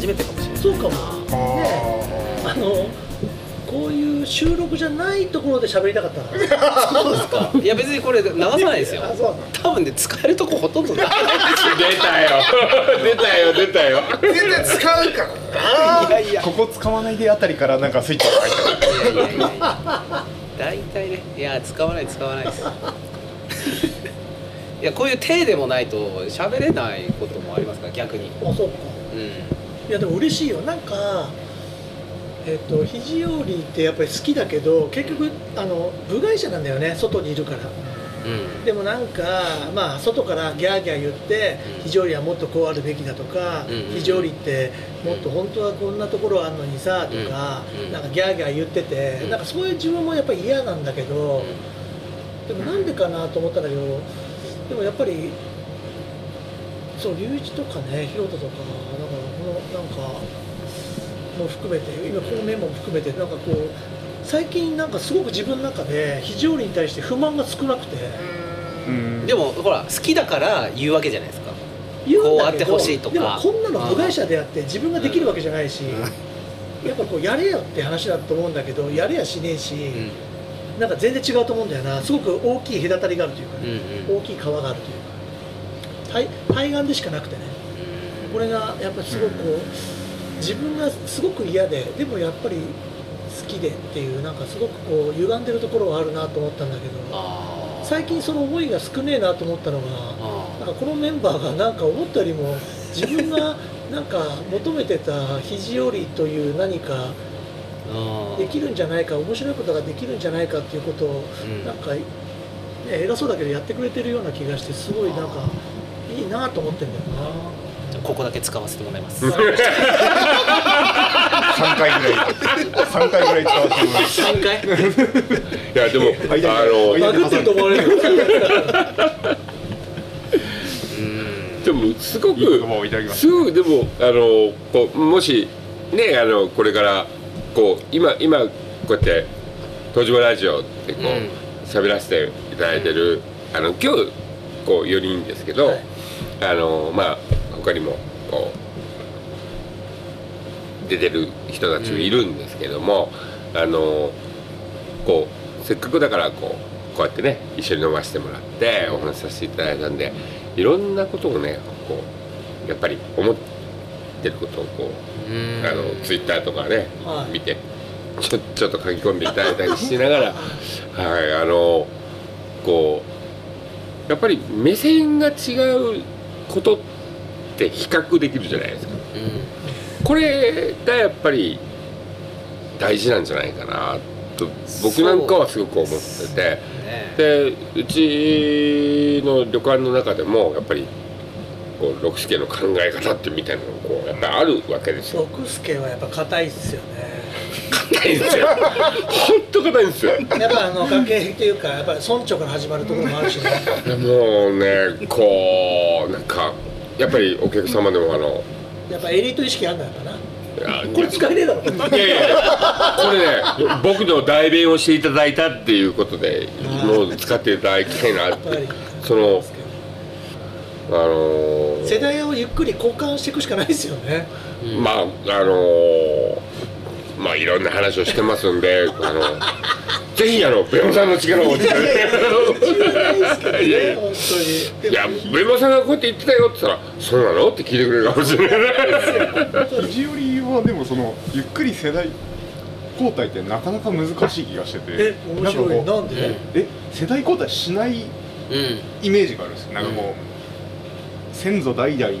初めてかもしれない。そうかも。ねあのこういう収録じゃないところで喋りたかったなそうですか。いや別にこれ流さないですよ。あそう。多分ね使えるとこほとんどない。出たよ。出たよ出たよ。全然使うから。ないやいや。ここ使わないであたりからなんかスイッチが入ったいやいやいやいや大体ねいや使わない使わないです。いやこういう手でもないと喋れないこともありますから逆に。あそうか。うんいやでも嬉しいよ。なんかえっと肘折りってやっぱり好きだけど結局あの部外者なんだよね。外にいるから。うん。でもなんかまあ外からギャーギャー言ってうん。肘折りはもっとこうあるべきだとかうんうん肘折りってもっと本当はこんなところあんのにさとかうんうんなんかギャーギャー言っててうん。なんかそういう自分もやっぱり嫌なんだけどでもなんでかなと思ったんだけどでもやっぱりそう龍一とかね広田とかだからこのなんかも含めて今このメモも含めてなんかこう最近なんかすごく自分の中で肘折りに対して不満が少なくて。うん。でもほら好きだから言うわけじゃないですか。言うんだけこうあってほしいとか。でもこんなの部外者であって自分ができるわけじゃないしやっぱこうやれよって話だと思うんだけどやれやしねえし、うん。なんか全然違うと思うんだよな。すごく大きい隔たりがあるというかうね、んうん。大きい川があるというか対対岸でしかなくてね。これがやっぱりすごくこう自分がすごく嫌ででもやっぱり好きでっていうなんかすごくこう歪んでるところはあるなと思ったんだけど最近その思いが少ねえなと思ったのがあなんかこのメンバーがなんか思ったよりも自分がなんか求めてた肘折りという何かできるんじゃないか面白いことができるんじゃないかっていうことをうん。なんか、ね、偉そうだけどやってくれてるような気がしてすごいなんかいいなと思ってんだよじゃあここだけ使わせてもらいます。な。3回ぐらい3回ぐらい使わせてもらいます。3回？いやでもあのバグってると思われるうん。でもすごくをいただきましすごくでもあのこうもしねあのこれからこう今今こうやって「東島ラジオ」ってこうん。う喋、らせていただいてる、あの今日こう4人ですけど、はいあのまあ他にもこう出てる人たちもいるんですけども、あのこうせっかくだからこうこうやってね一緒に飲ませてもらってお話しさせていただいたんでいろんなことをねこうやっぱり思ってることをこううん。あのツイッターとかね、はい。見てちょちょっと書き込んでいただいたりしながらはいあのこうやっぱり目線が違うことって比較できるじゃないですか。うん。これがやっぱり大事なんじゃないかなと僕なんかはすごく思ってて。ね。でうちの旅館の中でもやっぱりこう六助の考え方ってみたいなのがこうやっぱりあるわけですよ。六助はやっぱ硬いっすよね。硬いんですよ。本当硬いんですよ。やっぱあの崖っていうかやっぱり村長から始まるところもあるしね。でもうねこうなんかやっぱりお客様でもあのやっぱエリート意識あんだやっぱな。これ使えねえだろ。いやいやこれね僕の代弁をしていただいたっていうことでもう使っていただきたいなって。そのあのー世代をゆっくり交換していくしかないですよね。うん。まああのーまあいろんな話をしてますんで あのぜひあのベモさんの力をお力でいやいやね本当に。いやベモさんがこうやって言ってたよって言ったら「そうなの?」って聞いてくれるかもしれない。た肘折りはでもそのゆっくり世代交代ってなかなか難しい気がしてて。え面白い。なんでうえ世代交代しないうん。イメージがあるんですよ。なんかこう、先祖代々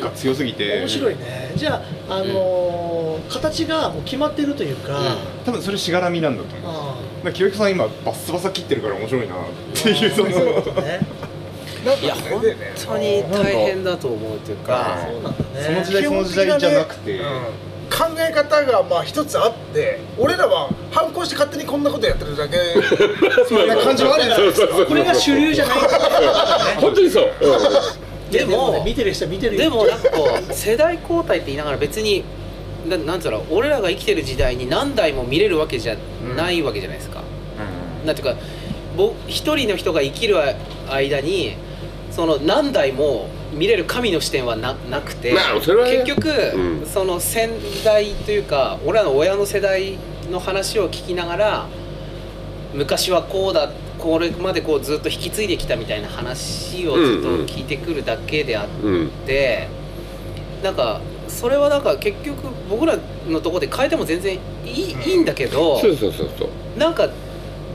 が強すぎて、面白いね。じゃあ、あのー形がもう決まってるというか、多分それしがらみなんだと思う。清彦さん今バッサバサ切ってるから面白いなっていうその。そういうことね。いや本当に大変だと思うというか。そうなんだね。その時代その時代じゃなくて、うん。考え方がまあ一つあって俺らは反抗して勝手にこんなことやってるだけ。そんな感じはあるじゃないですか。これが主流じゃない 本当にそう、でもね見てる人は見てるよ。でもなんかこう 世代交代って言いながら別にななんつうの俺らが生きてる時代に何代も見れるわけじゃないわけじゃないですか、なんていうか僕一人の人が生きる間にその何代も見れる神の視点はななくて、まあそれはね。結局、うん。その先代というか俺らの親の世代の話を聞きながら昔はこうだこれまでこうずっと引き継いできたみたいな話をずっと聞いてくるだけであって。うんでなんかそれはなんか結局僕らのところで変えても全然いい,、いいんだけどそうそうそうそうなんか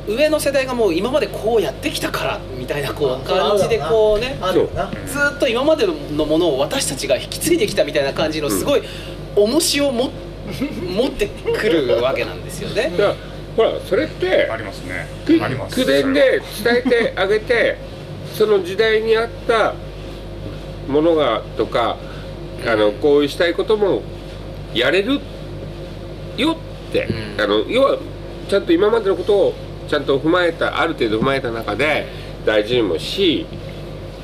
上の世代がもう今までこうやってきたからみたいなこうあ感じでこうねあるよなずーっと今までのものを私たちが引き継いできたみたいな感じのすごい重しをも 持ってくるわけなんですよね。ほらそれってありますね。くあります。口伝で伝えてあげて その時代に合ったものがとかあのこうしたいこともやれるよって、うん。あの要はちゃんと今までのことをちゃんと踏まえたある程度踏まえた中で大事にもし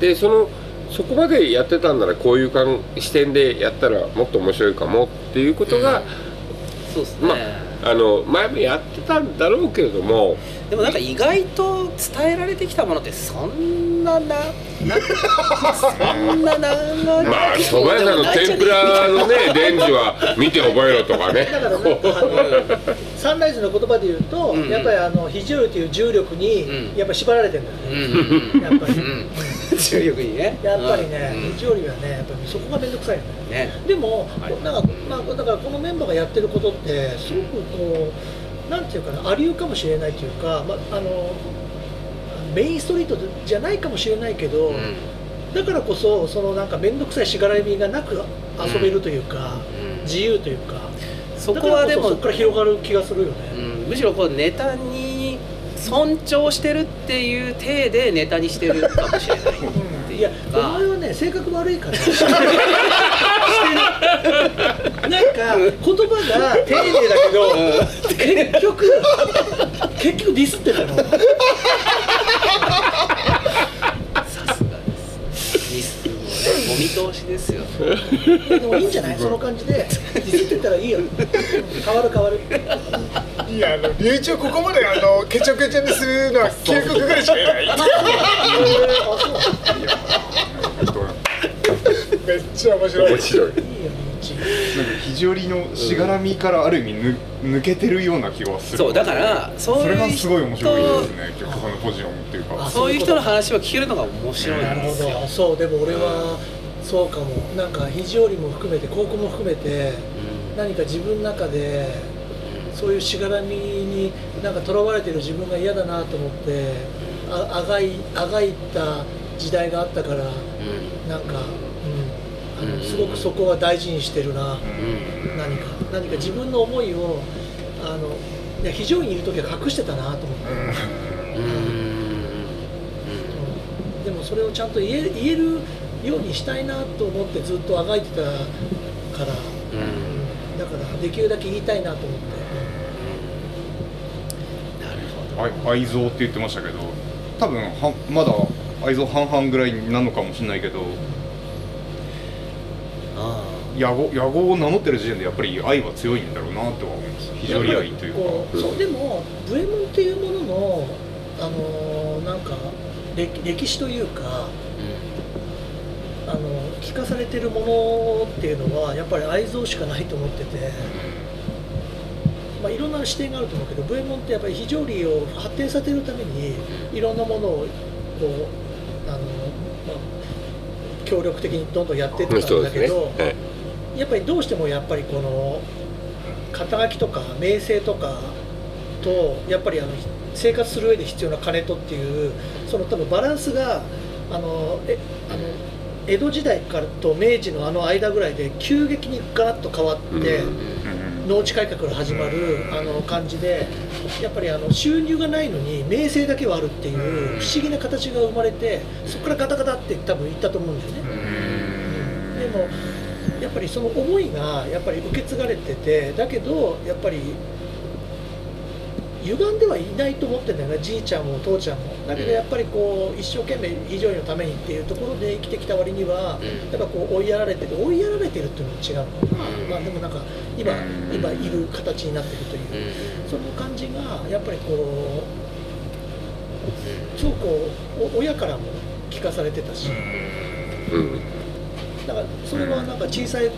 でそのそこまでやってたんならこういう視点でやったらもっと面白いかもっていうことが、そうですね、まああの前もやってたんだろうけれども。でもなんか意外と伝えられてきたものってそんななな。そんな長いまあ蕎麦屋さんの天ぷらのね 伝授は見て覚えろとかね。だからなんかあのサンライズの言葉で言うと、うん。うんやっぱりあの肘折という重力にうん。やっぱり縛られてるんだよね、やっぱり、うん。重力にね。やっぱりね、うん。はねやっぱりそこが面倒くさいよね。ねでも、はい。なんかまあ、だからこのメンバーがやってることってすごくこうなんていうかなありうかもしれないというか、まあ、あのメインストリートじゃないかもしれないけど、うん。だからこそそのなんか面倒くさいしがらみがなく遊べるというか、うん。自由というか。そこはでもそそこから広がる気がするよね、うん。むしろこうネタに尊重してるっていう体でネタにしてるかもしれないいやお前はね性格悪いから。なんか言葉が丁寧だけど結局結局ディスってたの通しですよ。でもいいんじゃない？その感じで。ディスってたらいいよ。変わる変わる。いやあの龍一をここまであのケチョケチョにするのは究極ぐらいしかいない。あそう。めっちゃ面白い。面白い。なんか肘折のしがらみからある意味ぬ抜けてるような気がする。そうだからそうそれがすごい面白いです人ね結局そのポジションっていうか。あそういう人の話を聞けるのが面白いなんるほですよ。ど。そうでも俺はそうかも。なんか肘折も含めて高校も含めて何か自分の中でそういうしがらみになんかとらわれてる自分が嫌だなと思ってああがいあがいた時代があったからなんか、うん、あうん。のすごくそこは大事にしてるな、うん。何か。何か自分の思いをあのいや非常にいる時は隠してたなと思って、うん。うん。うん。でもそれをちゃんと言えるようにしたいなと思ってずっとあがいてたから、うん。うんだからできるだけ言いたいなと思って。なるほど。あ愛憎って言ってましたけど多分はまだ愛憎半々ぐらいになるのかもしれないけどあ野望野望を名乗ってる時点でやっぱり愛は強いんだろうなとは思います。非常に愛というか。そうでもブエモンっていうもののあのーなんか歴歴史というかああの聞かされてるものっていうのはやっぱり愛憎しかないと思ってて、まあ、いろんな視点があると思うけどブエモンってやっぱり非常理を発展させるためにいろんなものをこうあの、まあ、協力的にどんどんやっていったそうんだけど、はい。やっぱりどうしてもやっぱりこの肩書きとか名声とかとやっぱりあの生活する上で必要な金とっていうその多分バランスがあのえあの江戸時代からと明治のあの間ぐらいで急激にガラッと変わって、農地改革から始まるあの感じでやっぱりあの収入がないのに名声だけはあるっていう不思議な形が生まれてそこからガタガタって多分いったと思うんだよね。でもやっぱりその思いがやっぱり受け継がれててだけどやっぱり歪んではいないと思ってんだよね。じいちゃんも父ちゃんも。だけどやっぱりこう一生懸命非常にのためにっていうところで生きてきた割にはうん。やっぱこう追いやられてて追いやられてるっていうのも違うのうん。まあでもなんか今うん。今いる形になってるという。うん。その感じがやっぱりこうすごくこうお親からも聞かされてたし、うん。だからそれはなんか小さい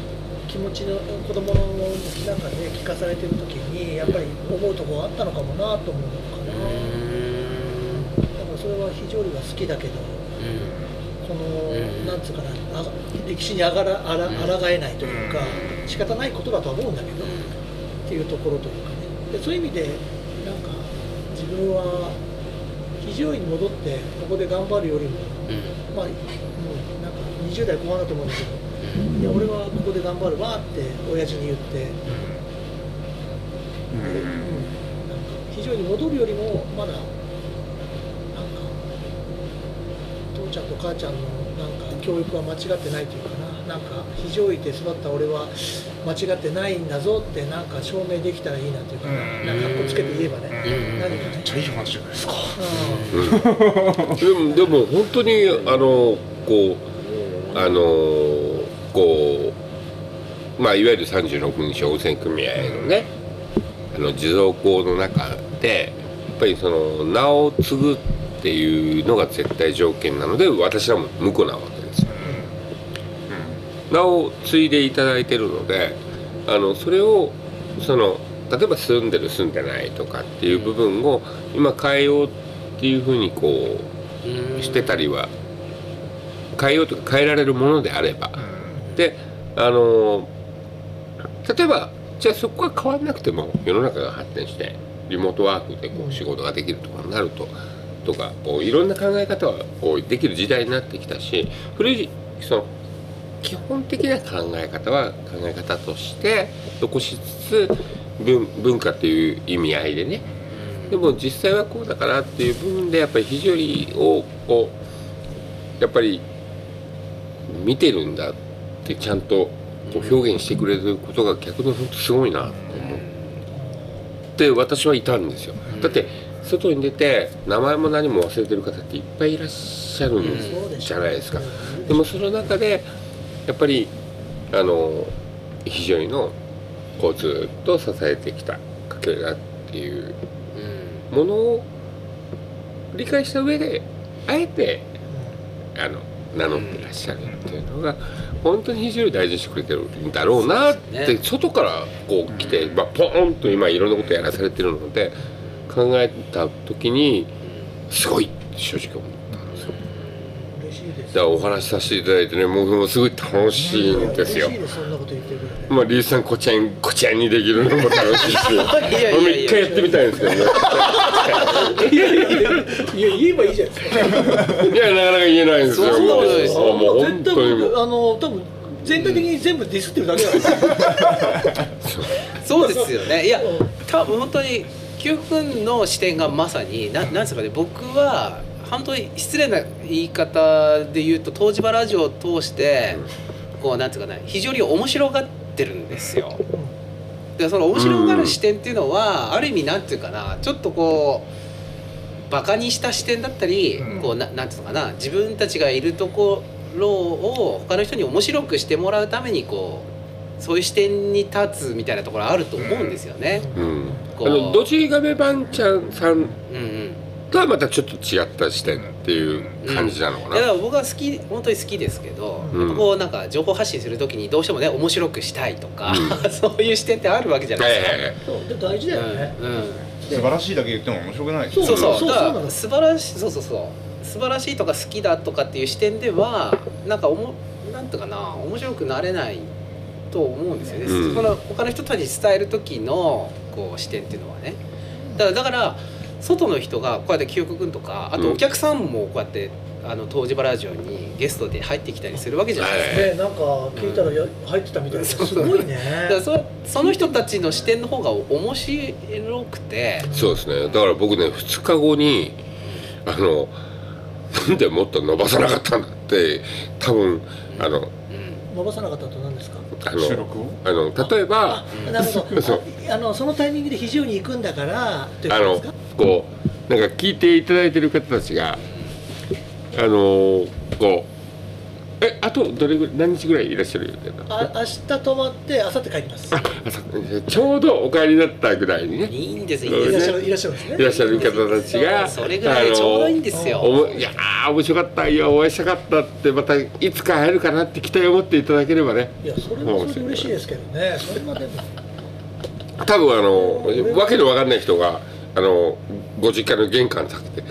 気持ちの子供の中で聞かされてる時にやっぱり思うところがあったのかもなと思うのかな、だからそれは非常には好きだけどこの、うん。なんつうかなあ歴史にあがらあらうん。抗えないというかうん。仕方ないことだとは思うんだけど、っていうところというかね。でそういう意味でなんか自分は非常に戻ってここで頑張るよりもまあもうなんか20代後半だと思うんだけどいや俺はここで頑張るわって親父に言って、でうんなんか非常に戻るよりもまだなんか父ちゃんと母ちゃんのなんか教育は間違ってないというかな。なんか非常位で育った俺は間違ってないんだぞってなんか証明できたらいいなというかな,、うん。なんかかっこつけて言えばね、うん。何かね。めっちゃいい話じゃないですか。うん。でもでも本当にあのこうあのこうまあいわゆる36日温泉組合のねあの地蔵校の中でやっぱりその名を継ぐっていうのが絶対条件なので私はもう婿なわけですよ。名を継いでいただいてるのであのそれをその例えば住んでる住んでないとかっていう部分を今変えようっていうふうにこうしてたりは変えようとか変えられるものであればであの例えばじゃあそこが変わんなくても世の中が発展してリモートワークでこう仕事ができるとかになるととかこういろんな考え方はできる時代になってきたし古いその基本的な考え方は考え方として残しつつ文文化っていう意味合いでね。でも実際はこうだからっていう部分でやっぱり非常にをこうやっぱり見てるんだってちゃんとこう表現してくれることが逆に本当すごいなと思って私はいたんですよ。だって外に出て名前も何も忘れてる方っていっぱいいらっしゃるんじゃないですか。うんでもその中でやっぱりあの非常にのこうずっと支えてきた家系だっていうものを理解した上であえてあの名乗ってらっしゃるっていうのが本当に非常に大事にしてくれてるんだろうなって外からこう来て、まあ、ポーンと今いろんなことやらされてるので考えた時にすごいって正直思ったんですよ。嬉しいです。だからお話しさせていただいてねもうすごい楽しいんですよ。まあリースさんこちゃんこちゃんにできるのも楽しいし、俺も一回やってみたいんですけどね。いやいやいやいや言えばいいじゃないですかいやなかなか言えないんですよ。そうもうですよもうもう絶対本当にあの多分全体的に全部ディスってるだけなんですよそうですよねいや多分本当に九君の視点がまさにななんですかね僕は本当に失礼な言い方で言うと東芝ラジオを通してこうなんていうかね非常に面白がってるんですよ。でその面白がる視点っていうのは、ある意味なんていうかなちょっとこうバカにした視点だったり、うんこうななんていうのかな自分たちがいるところを他の人に面白くしてもらうためにこうそういう視点に立つみたいなところあると思うんですよね。うん。こうあのドジガメバンちゃんさんうんうんとはまたちょっと違った視点っていう感じなのかな。いやだから僕は好き本当に好きですけど、うん。やっぱこうなんか情報発信するときにどうしてもね面白くしたいとか、う そういう視点ってあるわけじゃなはいいですか。はいはい。そうで大事だよね、うん。うん。素晴らしいだけ言っても面白くないそうそうそう。そうだから素晴らしいそうそうそう。素晴らしいとか好きだとかっていう視点ではなんかおもなんとかな面白くなれないと思うんですよね、うん。その他の人たちに伝える時のこう視点っていうのはね。だからだから外の人がこうやって清子君とかあとお客さんもこうやって、あの東芝ラジオにゲストで入ってきたりするわけじゃない。ですか。はい。ねなんか聞いたらや入ってたみたいですごいね。だからそその人たちの視点の方が面白くて、そうですね。だから僕ね2日後にあのなんでもっと伸ばさなかったんだって多分あのうん。伸ばさなかったと何ですか？あの収録を？あの例えばあなるほど。ああのそのタイミングで非常に行くんだからあのこうなんか聞いていただいてる方たちがあのこうえあとどれぐらい何日ぐらいいらっしゃる予定なのあ明日泊まって明後日帰ります。あちょうどお帰りになったぐらいにね。いいんですいいんですいらっしゃるいらっしゃるんですね。いらっしゃる方たちがそれぐらいでちょうどいいんですよ。あのおもいやー面白かったいやお会いしたかったってまたいつか会えるかなって期待を持っていただければね。いやそれもそれで嬉しいですけどね。そんなでも。多分あのわけのわかんない人があのご実家の玄関に立って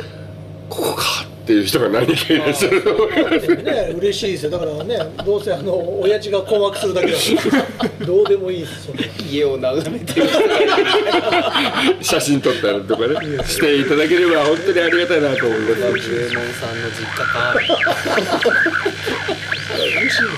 ここかっていう人が何人かいらっしゃると思います。ね。嬉しいですよ。だからねどうせあの親父が困惑するだけだからどうでもいいですそれ家を眺めて写真撮ったりとかねしていただければ本当にありがたいなと思います。十門さんの実家か。嬉しいですよ